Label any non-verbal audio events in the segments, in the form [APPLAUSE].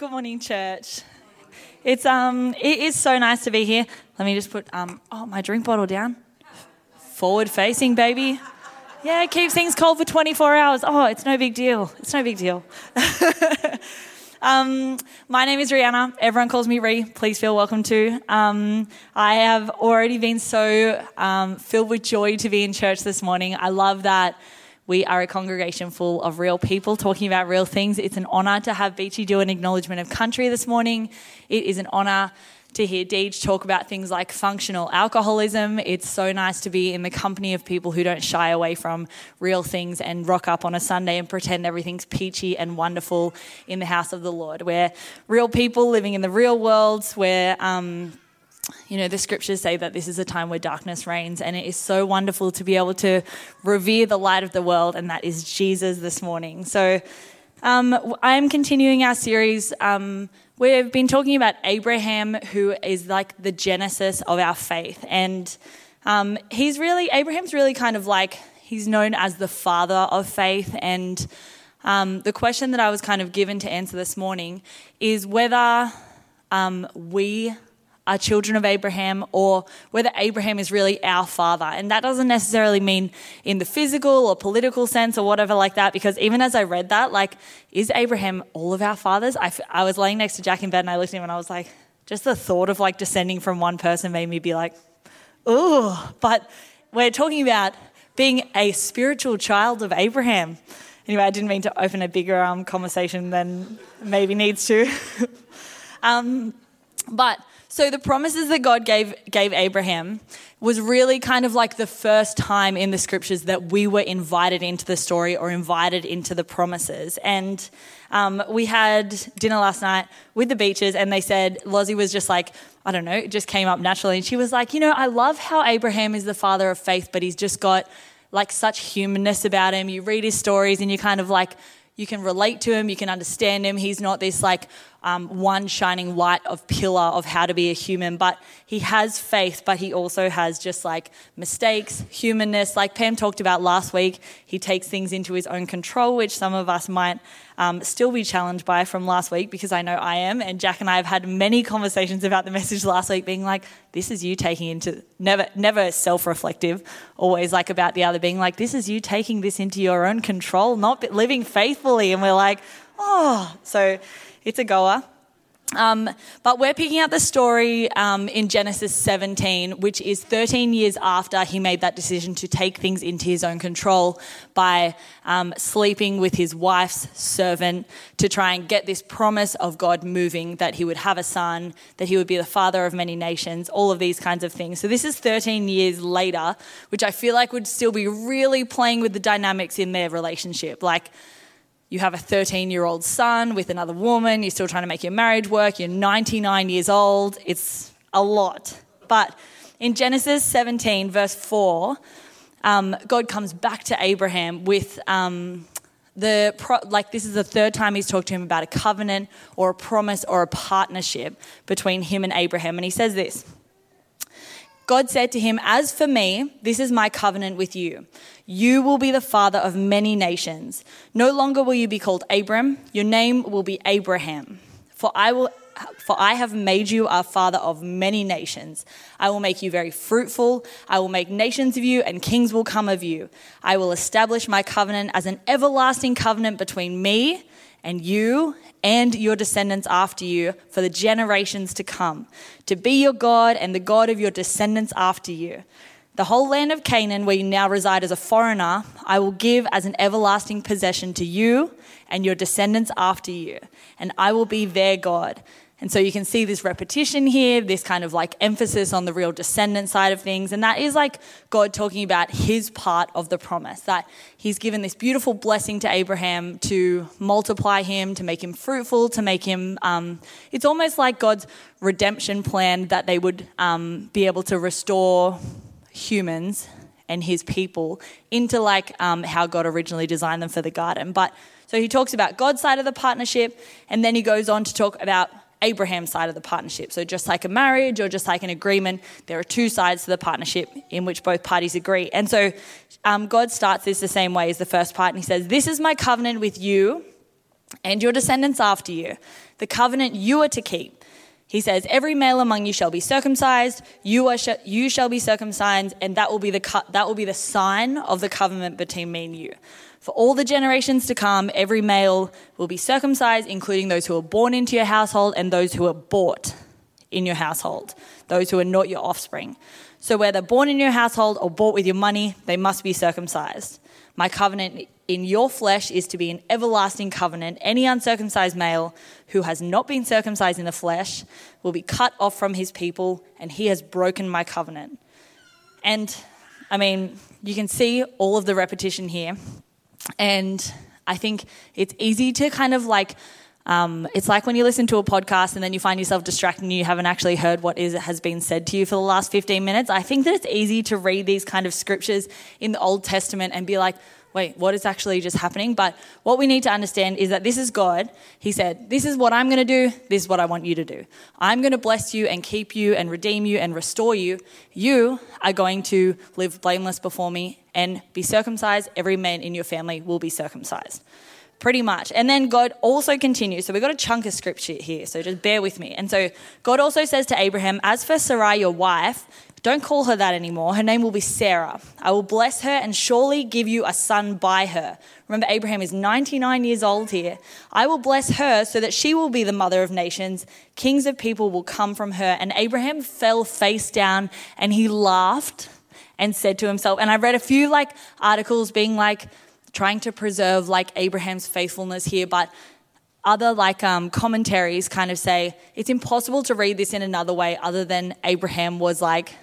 Good morning, church. It's um, it is so nice to be here. Let me just put um, oh, my drink bottle down. Forward facing, baby. Yeah, it keeps things cold for 24 hours. Oh, it's no big deal. It's no big deal. [LAUGHS] um, my name is Rihanna. Everyone calls me Ree. Please feel welcome to. Um, I have already been so um, filled with joy to be in church this morning. I love that we are a congregation full of real people talking about real things. It's an honour to have Beachy do an acknowledgement of country this morning. It is an honour to hear Deej talk about things like functional alcoholism. It's so nice to be in the company of people who don't shy away from real things and rock up on a Sunday and pretend everything's peachy and wonderful in the house of the Lord. We're real people living in the real world. We're um, you know, the scriptures say that this is a time where darkness reigns, and it is so wonderful to be able to revere the light of the world, and that is Jesus this morning. So, um, I'm continuing our series. Um, we've been talking about Abraham, who is like the genesis of our faith, and um, he's really Abraham's really kind of like he's known as the father of faith, and um, the question that I was kind of given to answer this morning is whether um, we are children of Abraham or whether Abraham is really our father. And that doesn't necessarily mean in the physical or political sense or whatever like that, because even as I read that, like, is Abraham all of our fathers? I, I was laying next to Jack in bed and I looked at him and I was like, just the thought of like descending from one person made me be like, oh, but we're talking about being a spiritual child of Abraham. Anyway, I didn't mean to open a bigger um, conversation than maybe needs to. [LAUGHS] um, but so the promises that God gave gave Abraham was really kind of like the first time in the scriptures that we were invited into the story or invited into the promises. And um, we had dinner last night with the Beaches, and they said Lozzie was just like, I don't know, it just came up naturally. And she was like, you know, I love how Abraham is the father of faith, but he's just got like such humanness about him. You read his stories, and you kind of like you can relate to him, you can understand him. He's not this like um, one shining light of pillar of how to be a human, but he has faith, but he also has just like mistakes, humanness. Like Pam talked about last week, he takes things into his own control, which some of us might um, still be challenged by from last week because I know I am. And Jack and I have had many conversations about the message last week, being like, "This is you taking into never, never self-reflective, always like about the other, being like, this is you taking this into your own control, not living faithfully." And we're like, "Oh," so it's a goer. Um, but we're picking up the story um, in Genesis 17, which is 13 years after he made that decision to take things into his own control by um, sleeping with his wife's servant to try and get this promise of God moving that he would have a son, that he would be the father of many nations, all of these kinds of things. So this is 13 years later, which I feel like would still be really playing with the dynamics in their relationship. Like, you have a 13 year old son with another woman, you're still trying to make your marriage work, you're 99 years old. It's a lot. But in Genesis 17, verse 4, um, God comes back to Abraham with um, the, pro- like, this is the third time he's talked to him about a covenant or a promise or a partnership between him and Abraham. And he says this God said to him, As for me, this is my covenant with you. You will be the father of many nations. No longer will you be called Abram, your name will be Abraham. For I will for I have made you a father of many nations. I will make you very fruitful. I will make nations of you, and kings will come of you. I will establish my covenant as an everlasting covenant between me and you and your descendants after you for the generations to come, to be your God and the God of your descendants after you. The whole land of Canaan, where you now reside as a foreigner, I will give as an everlasting possession to you and your descendants after you, and I will be their God. And so you can see this repetition here, this kind of like emphasis on the real descendant side of things. And that is like God talking about his part of the promise that he's given this beautiful blessing to Abraham to multiply him, to make him fruitful, to make him. Um, it's almost like God's redemption plan that they would um, be able to restore humans and his people into like um, how God originally designed them for the garden. But so he talks about God's side of the partnership, and then he goes on to talk about Abraham's side of the partnership. So, just like a marriage or just like an agreement, there are two sides to the partnership in which both parties agree. And so, um, God starts this the same way as the first part, and He says, This is my covenant with you and your descendants after you, the covenant you are to keep. He says, Every male among you shall be circumcised, you, are sh- you shall be circumcised, and that will, be the co- that will be the sign of the covenant between me and you. For all the generations to come, every male will be circumcised, including those who are born into your household and those who are bought in your household, those who are not your offspring. So, whether born in your household or bought with your money, they must be circumcised. My covenant in your flesh is to be an everlasting covenant. Any uncircumcised male who has not been circumcised in the flesh will be cut off from his people, and he has broken my covenant. And I mean, you can see all of the repetition here. And I think it's easy to kind of like, um, it's like when you listen to a podcast and then you find yourself distracted and you haven't actually heard what is has been said to you for the last 15 minutes. I think that it's easy to read these kind of scriptures in the Old Testament and be like, wait, what is actually just happening? But what we need to understand is that this is God. He said, This is what I'm going to do. This is what I want you to do. I'm going to bless you and keep you and redeem you and restore you. You are going to live blameless before me and be circumcised. Every man in your family will be circumcised. Pretty much. And then God also continues. So we've got a chunk of scripture here. So just bear with me. And so God also says to Abraham, As for Sarai, your wife, don't call her that anymore. Her name will be Sarah. I will bless her and surely give you a son by her. Remember, Abraham is 99 years old here. I will bless her so that she will be the mother of nations. Kings of people will come from her. And Abraham fell face down and he laughed and said to himself, and I read a few like articles being like, trying to preserve like Abraham's faithfulness here, but other like um, commentaries kind of say it's impossible to read this in another way other than Abraham was like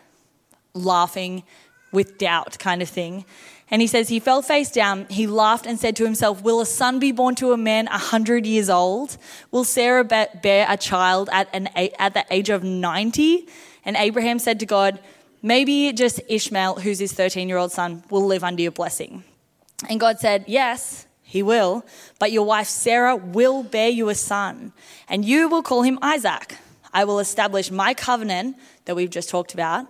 laughing with doubt, kind of thing. And he says, He fell face down, he laughed and said to himself, Will a son be born to a man a hundred years old? Will Sarah bear a child at, an, at the age of 90? And Abraham said to God, Maybe just Ishmael, who's his 13 year old son, will live under your blessing. And God said, Yes, he will, but your wife Sarah will bear you a son, and you will call him Isaac. I will establish my covenant that we've just talked about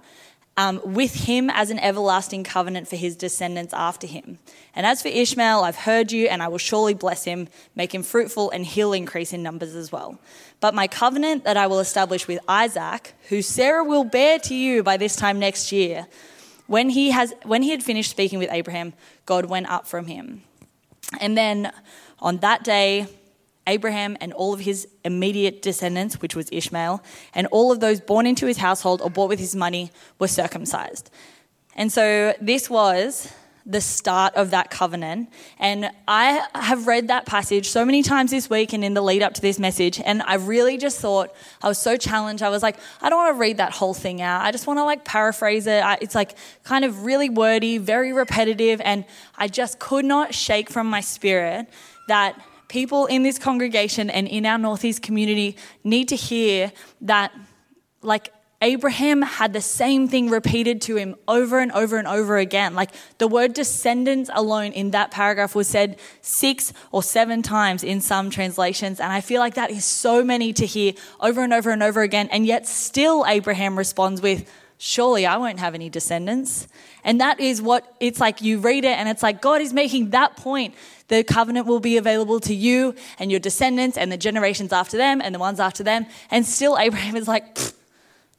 um, with him as an everlasting covenant for his descendants after him. And as for Ishmael, I've heard you, and I will surely bless him, make him fruitful, and he'll increase in numbers as well. But my covenant that I will establish with Isaac, who Sarah will bear to you by this time next year, when he, has, when he had finished speaking with Abraham, God went up from him. And then on that day, Abraham and all of his immediate descendants, which was Ishmael, and all of those born into his household or bought with his money were circumcised. And so this was the start of that covenant. And I have read that passage so many times this week and in the lead up to this message. And I really just thought, I was so challenged. I was like, I don't want to read that whole thing out. I just want to like paraphrase it. It's like kind of really wordy, very repetitive. And I just could not shake from my spirit that people in this congregation and in our Northeast community need to hear that, like, Abraham had the same thing repeated to him over and over and over again. Like the word descendants alone in that paragraph was said six or seven times in some translations. And I feel like that is so many to hear over and over and over again. And yet still Abraham responds with, surely I won't have any descendants. And that is what it's like. You read it and it's like God is making that point. The covenant will be available to you and your descendants and the generations after them and the ones after them. And still Abraham is like,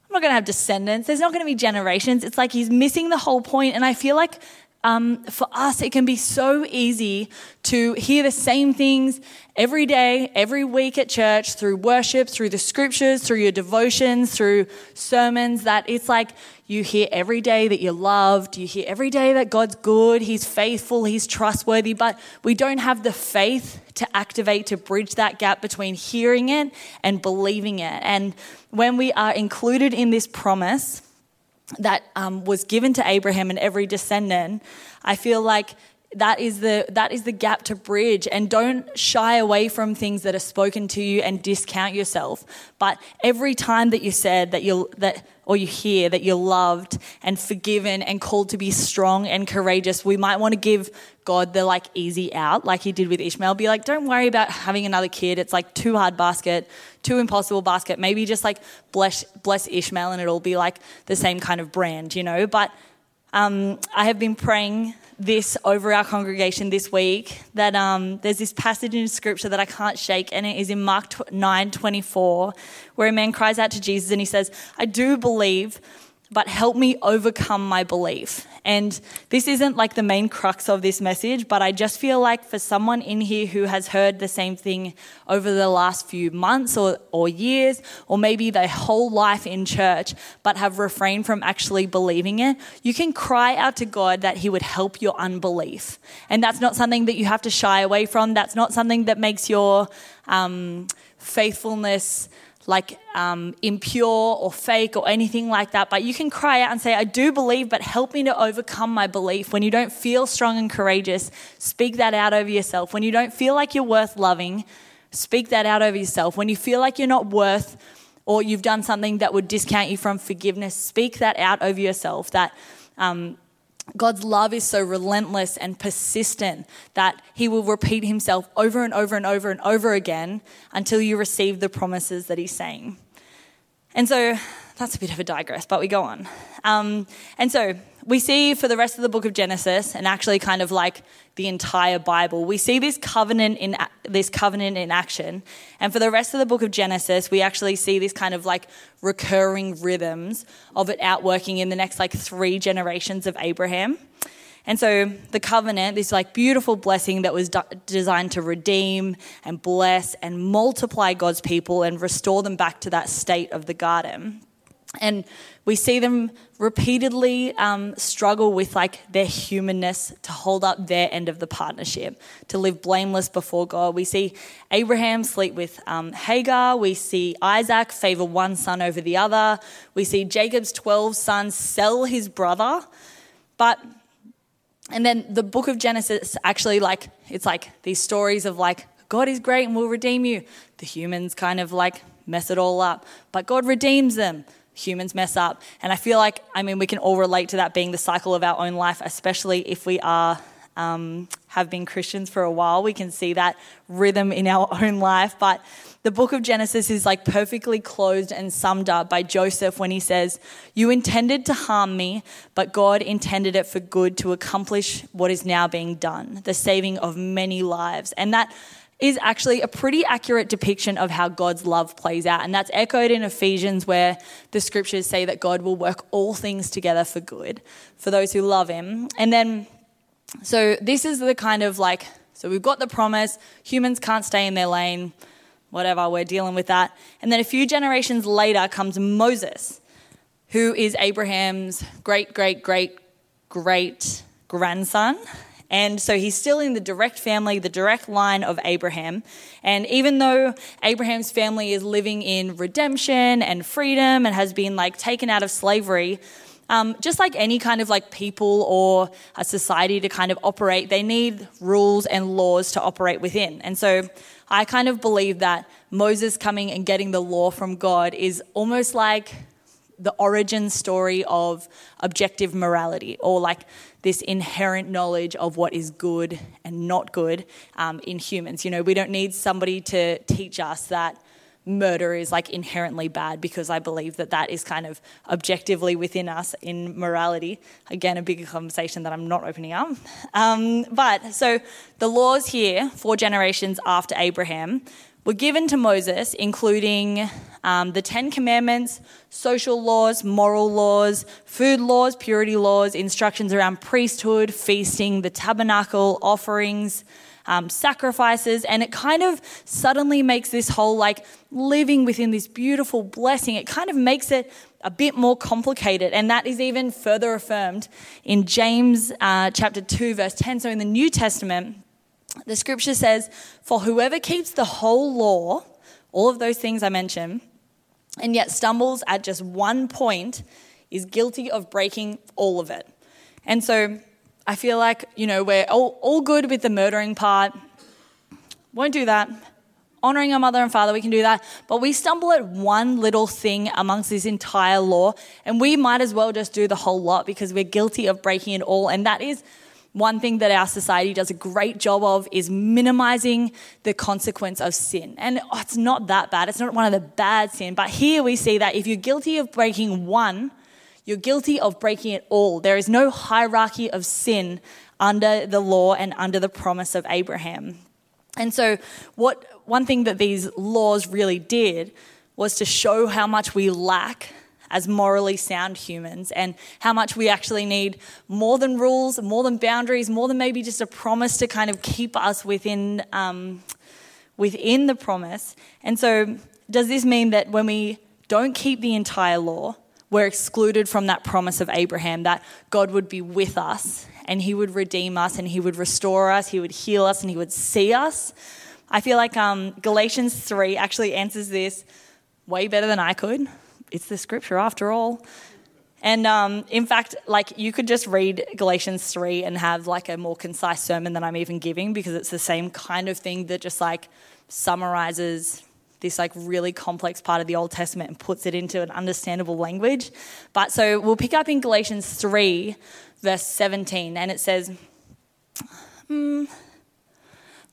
I'm not going to have descendants. There's not going to be generations. It's like he's missing the whole point. And I feel like um, for us, it can be so easy to hear the same things every day, every week at church, through worship, through the scriptures, through your devotions, through sermons, that it's like you hear every day that you're loved, you hear every day that God's good, He's faithful, He's trustworthy, but we don't have the faith to activate to bridge that gap between hearing it and believing it. And when we are included in this promise, that um, was given to Abraham and every descendant, I feel like that is the that is the gap to bridge. And don't shy away from things that are spoken to you and discount yourself. But every time that you said that you that or you hear that you're loved and forgiven and called to be strong and courageous we might want to give god the like easy out like he did with ishmael. Be like don't worry about having another kid. It's like too hard basket too impossible basket. Maybe just like bless bless ishmael and it'll be like the same kind of brand you know? But Um, I have been praying this over our congregation this week that um, there's this passage in scripture that I can't shake, and it is in Mark 9 24, where a man cries out to Jesus and he says, I do believe but help me overcome my belief. And this isn't like the main crux of this message, but I just feel like for someone in here who has heard the same thing over the last few months or, or years, or maybe their whole life in church, but have refrained from actually believing it, you can cry out to God that He would help your unbelief. And that's not something that you have to shy away from, that's not something that makes your um, faithfulness like um, impure or fake or anything like that. But you can cry out and say, I do believe, but help me to overcome my belief. When you don't feel strong and courageous, speak that out over yourself. When you don't feel like you're worth loving, speak that out over yourself. When you feel like you're not worth or you've done something that would discount you from forgiveness, speak that out over yourself. That um, God's love is so relentless and persistent that He will repeat Himself over and over and over and over again until you receive the promises that He's saying. And so that's a bit of a digress, but we go on. Um, and so we see for the rest of the book of Genesis, and actually kind of like the entire Bible, we see this covenant in this covenant in action. And for the rest of the book of Genesis, we actually see this kind of like recurring rhythms of it outworking in the next like three generations of Abraham. And so the covenant, this like beautiful blessing that was designed to redeem and bless and multiply God's people and restore them back to that state of the garden. And we see them repeatedly um, struggle with like their humanness to hold up their end of the partnership, to live blameless before God. We see Abraham sleep with um, Hagar. We see Isaac favor one son over the other. We see Jacob's 12 sons sell his brother. But, and then the book of Genesis actually like, it's like these stories of like, God is great and will redeem you. The humans kind of like mess it all up, but God redeems them humans mess up. And I feel like, I mean, we can all relate to that being the cycle of our own life, especially if we are. Um, have been Christians for a while, we can see that rhythm in our [LAUGHS] own life. But the book of Genesis is like perfectly closed and summed up by Joseph when he says, You intended to harm me, but God intended it for good to accomplish what is now being done, the saving of many lives. And that is actually a pretty accurate depiction of how God's love plays out. And that's echoed in Ephesians, where the scriptures say that God will work all things together for good for those who love Him. And then, so this is the kind of like, so we've got the promise, humans can't stay in their lane, whatever, we're dealing with that. And then a few generations later comes Moses, who is Abraham's great, great, great, great grandson. And so he's still in the direct family, the direct line of Abraham. And even though Abraham's family is living in redemption and freedom and has been like taken out of slavery, um, just like any kind of like people or a society to kind of operate, they need rules and laws to operate within. And so I kind of believe that Moses coming and getting the law from God is almost like the origin story of objective morality or like this inherent knowledge of what is good and not good um, in humans. You know, we don't need somebody to teach us that murder is like inherently bad because I believe that that is kind of objectively within us in morality. Again, a bigger conversation that I'm not opening up. Um, but so the laws here, four generations after Abraham, were given to Moses, including um, the Ten Commandments, social laws, moral laws, food laws, purity laws, instructions around priesthood, feasting, the tabernacle, offerings, um, sacrifices, and it kind of suddenly makes this whole like living within this beautiful blessing, it kind of makes it a bit more complicated, and that is even further affirmed in James uh, chapter 2, verse 10. So in the New Testament, the scripture says, For whoever keeps the whole law, all of those things I mentioned, and yet stumbles at just one point, is guilty of breaking all of it. And so I feel like, you know, we're all, all good with the murdering part. Won't do that. Honoring our mother and father, we can do that. But we stumble at one little thing amongst this entire law, and we might as well just do the whole lot because we're guilty of breaking it all. And that is one thing that our society does a great job of is minimizing the consequence of sin. And oh, it's not that bad. It's not one of the bad sin. But here we see that if you're guilty of breaking one, you're guilty of breaking it all. There is no hierarchy of sin under the law and under the promise of Abraham. And so, what one thing that these laws really did was to show how much we lack as morally sound humans and how much we actually need more than rules, more than boundaries, more than maybe just a promise to kind of keep us within, um, within the promise. And so, does this mean that when we don't keep the entire law, we're excluded from that promise of Abraham that God would be with us and he would redeem us and he would restore us, he would heal us, and he would see us? I feel like um, Galatians 3 actually answers this way better than I could it's the scripture after all. And um, in fact, like you could just read Galatians 3 and have like a more concise sermon than I'm even giving because it's the same kind of thing that just like summarizes this like really complex part of the Old Testament and puts it into an understandable language. But so we'll pick up in Galatians 3, verse 17, and it says, hmm,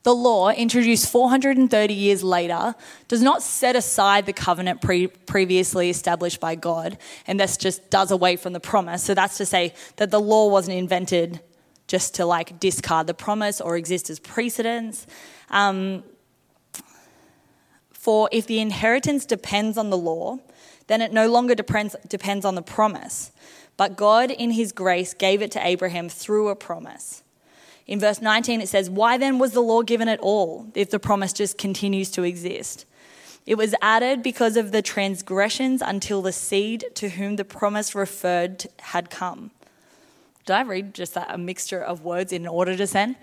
the law, introduced 430 years later, does not set aside the covenant pre- previously established by God, and this just does away from the promise. So that's to say that the law wasn't invented just to like discard the promise or exist as precedence. Um, for if the inheritance depends on the law, then it no longer depends, depends on the promise. But God, in His grace, gave it to Abraham through a promise. In verse 19, it says, Why then was the law given at all if the promise just continues to exist? It was added because of the transgressions until the seed to whom the promise referred had come. Did I read just that a mixture of words in order to send?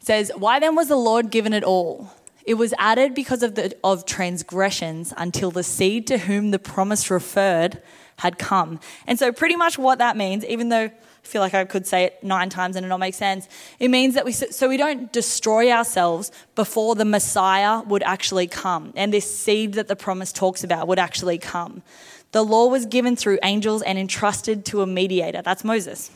It says, Why then was the Lord given at all? It was added because of, the, of transgressions until the seed to whom the promise referred had come. And so, pretty much what that means, even though feel like I could say it nine times and it all make sense. It means that we, so we don't destroy ourselves before the Messiah would actually come and this seed that the promise talks about would actually come. The law was given through angels and entrusted to a mediator. That's Moses.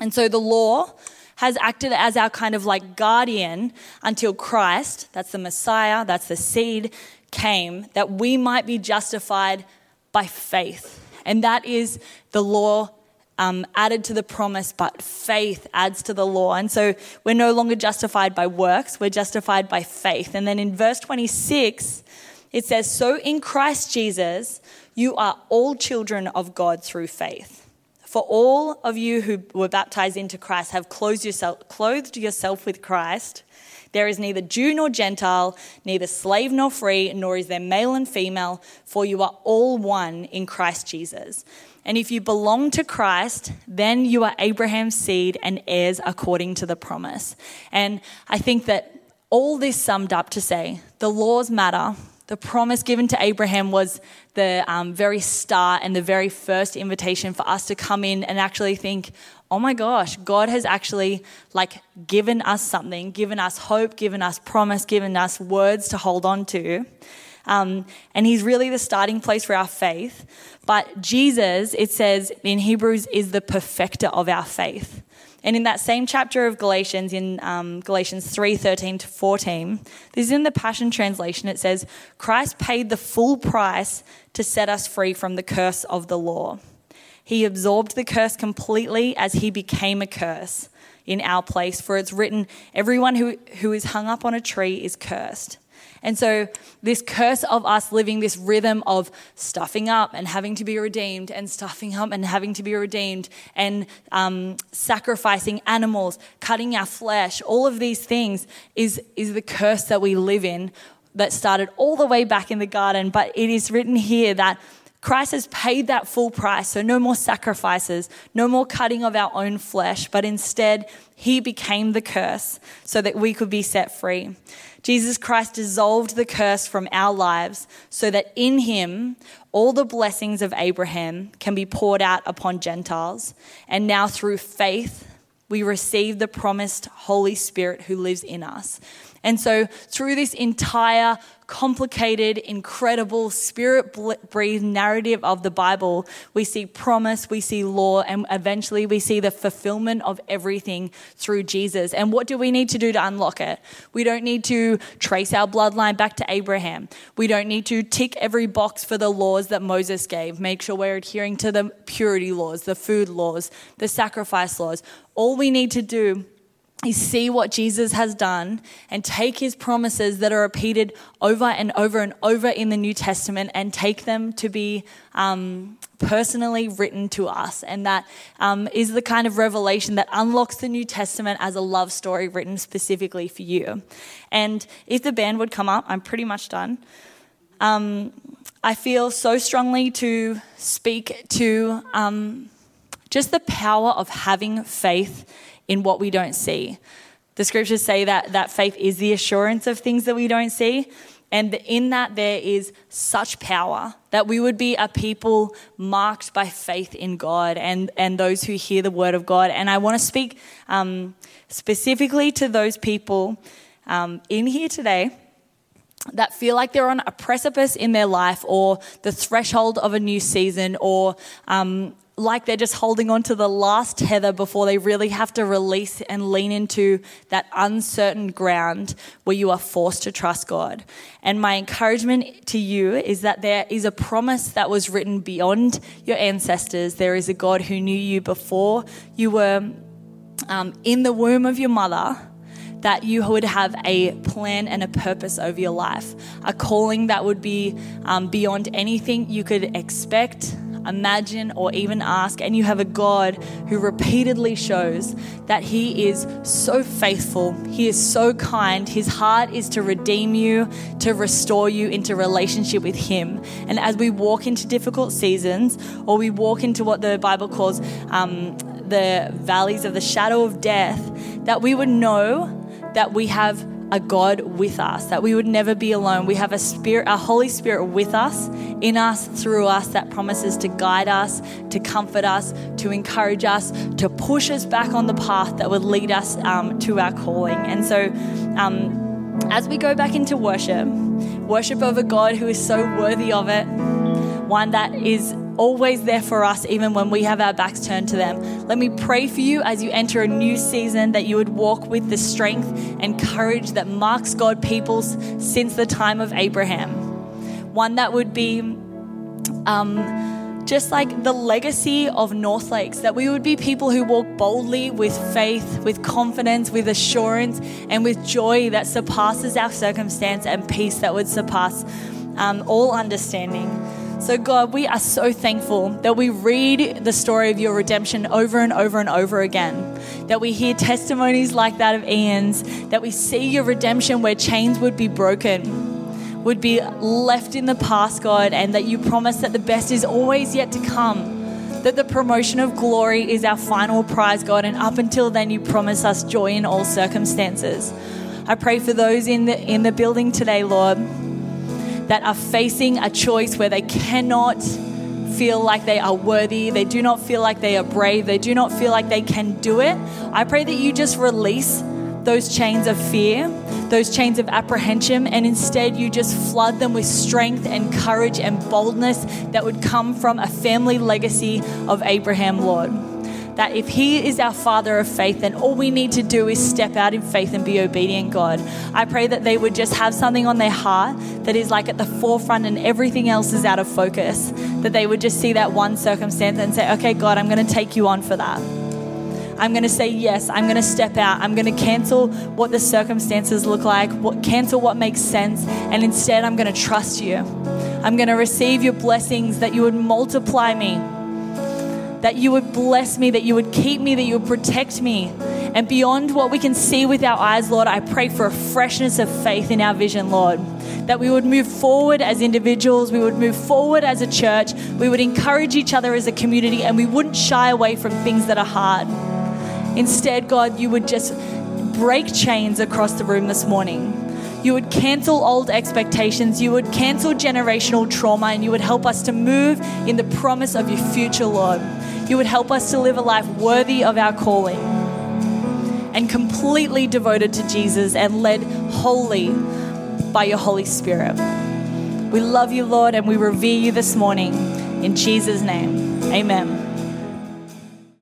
And so the law has acted as our kind of like guardian until Christ, that's the Messiah, that's the seed, came, that we might be justified by faith. And that is the law um, added to the promise, but faith adds to the law. And so we're no longer justified by works, we're justified by faith. And then in verse 26, it says, So in Christ Jesus, you are all children of God through faith. For all of you who were baptized into Christ have clothed yourself, clothed yourself with Christ. There is neither Jew nor Gentile, neither slave nor free, nor is there male and female, for you are all one in Christ Jesus. And if you belong to Christ, then you are Abraham's seed and heirs according to the promise. And I think that all this summed up to say the laws matter. The promise given to Abraham was the um, very start and the very first invitation for us to come in and actually think, oh my gosh, God has actually like given us something, given us hope, given us promise, given us words to hold on to. Um, and he's really the starting place for our faith. But Jesus, it says in Hebrews, is the perfecter of our faith. And in that same chapter of Galatians, in um, Galatians 3 13 to 14, this is in the Passion Translation. It says, Christ paid the full price to set us free from the curse of the law. He absorbed the curse completely as he became a curse in our place. For it's written, everyone who, who is hung up on a tree is cursed. And so, this curse of us living this rhythm of stuffing up and having to be redeemed, and stuffing up and having to be redeemed, and um, sacrificing animals, cutting our flesh, all of these things is, is the curse that we live in that started all the way back in the garden. But it is written here that Christ has paid that full price, so no more sacrifices, no more cutting of our own flesh, but instead, He became the curse so that we could be set free. Jesus Christ dissolved the curse from our lives so that in him all the blessings of Abraham can be poured out upon Gentiles. And now through faith, we receive the promised Holy Spirit who lives in us. And so, through this entire complicated, incredible, spirit breathed narrative of the Bible, we see promise, we see law, and eventually we see the fulfillment of everything through Jesus. And what do we need to do to unlock it? We don't need to trace our bloodline back to Abraham. We don't need to tick every box for the laws that Moses gave, make sure we're adhering to the purity laws, the food laws, the sacrifice laws. All we need to do is see what Jesus has done and take his promises that are repeated over and over and over in the New Testament and take them to be um, personally written to us. And that um, is the kind of revelation that unlocks the New Testament as a love story written specifically for you. And if the band would come up, I'm pretty much done. Um, I feel so strongly to speak to um, just the power of having faith in what we don't see. The scriptures say that, that faith is the assurance of things that we don't see. And in that, there is such power that we would be a people marked by faith in God and, and those who hear the word of God. And I want to speak um, specifically to those people um, in here today that feel like they're on a precipice in their life or the threshold of a new season or um, like they're just holding on to the last tether before they really have to release and lean into that uncertain ground where you are forced to trust God. And my encouragement to you is that there is a promise that was written beyond your ancestors. There is a God who knew you before you were um, in the womb of your mother that you would have a plan and a purpose over your life, a calling that would be um, beyond anything you could expect, imagine, or even ask. And you have a God who repeatedly shows that He is so faithful, He is so kind. His heart is to redeem you, to restore you into relationship with Him. And as we walk into difficult seasons, or we walk into what the Bible calls um, the valleys of the shadow of death, that we would know that we have a God with us, that we would never be alone. We have a spirit, a Holy Spirit with us, in us, through us, that promises to guide us, to comfort us, to encourage us, to push us back on the path that would lead us um, to our calling. And so, um, as we go back into worship, worship of a God who is so worthy of it, one that is always there for us, even when we have our backs turned to them. Let me pray for you as you enter a new season that you would walk with the strength and courage that marks God peoples since the time of Abraham. One that would be um, just like the legacy of North Lakes, that we would be people who walk boldly with faith, with confidence, with assurance, and with joy that surpasses our circumstance and peace that would surpass um, all understanding. So, God, we are so thankful that we read the story of your redemption over and over and over again. That we hear testimonies like that of Ian's, that we see your redemption where chains would be broken, would be left in the past, God, and that you promise that the best is always yet to come that the promotion of glory is our final prize, God, and up until then, you promise us joy in all circumstances. I pray for those in the in the building today, Lord that are facing a choice where they cannot feel like they are worthy, they do not feel like they are brave, they do not feel like they can do it, I pray that you just release those chains of fear, those chains of apprehension, and instead you just flood them with strength and courage and boldness that would come from a family legacy of Abraham, Lord that if He is our Father of faith, then all we need to do is step out in faith and be obedient, God. I pray that they would just have something on their heart that is like at the forefront and everything else is out of focus. That they would just see that one circumstance and say, okay, God, I'm going to take you on for that. I'm going to say yes. I'm going to step out. I'm going to cancel what the circumstances look like, what, cancel what makes sense, and instead I'm going to trust you. I'm going to receive your blessings that you would multiply me that you would bless me, that you would keep me, that you would protect me. And beyond what we can see with our eyes, Lord, I pray for a freshness of faith in our vision, Lord. That we would move forward as individuals, we would move forward as a church, we would encourage each other as a community, and we wouldn't shy away from things that are hard. Instead, God, you would just break chains across the room this morning. You would cancel old expectations. You would cancel generational trauma and you would help us to move in the promise of your future, Lord. You would help us to live a life worthy of our calling and completely devoted to Jesus and led wholly by your Holy Spirit. We love you, Lord, and we revere you this morning. In Jesus' name, amen.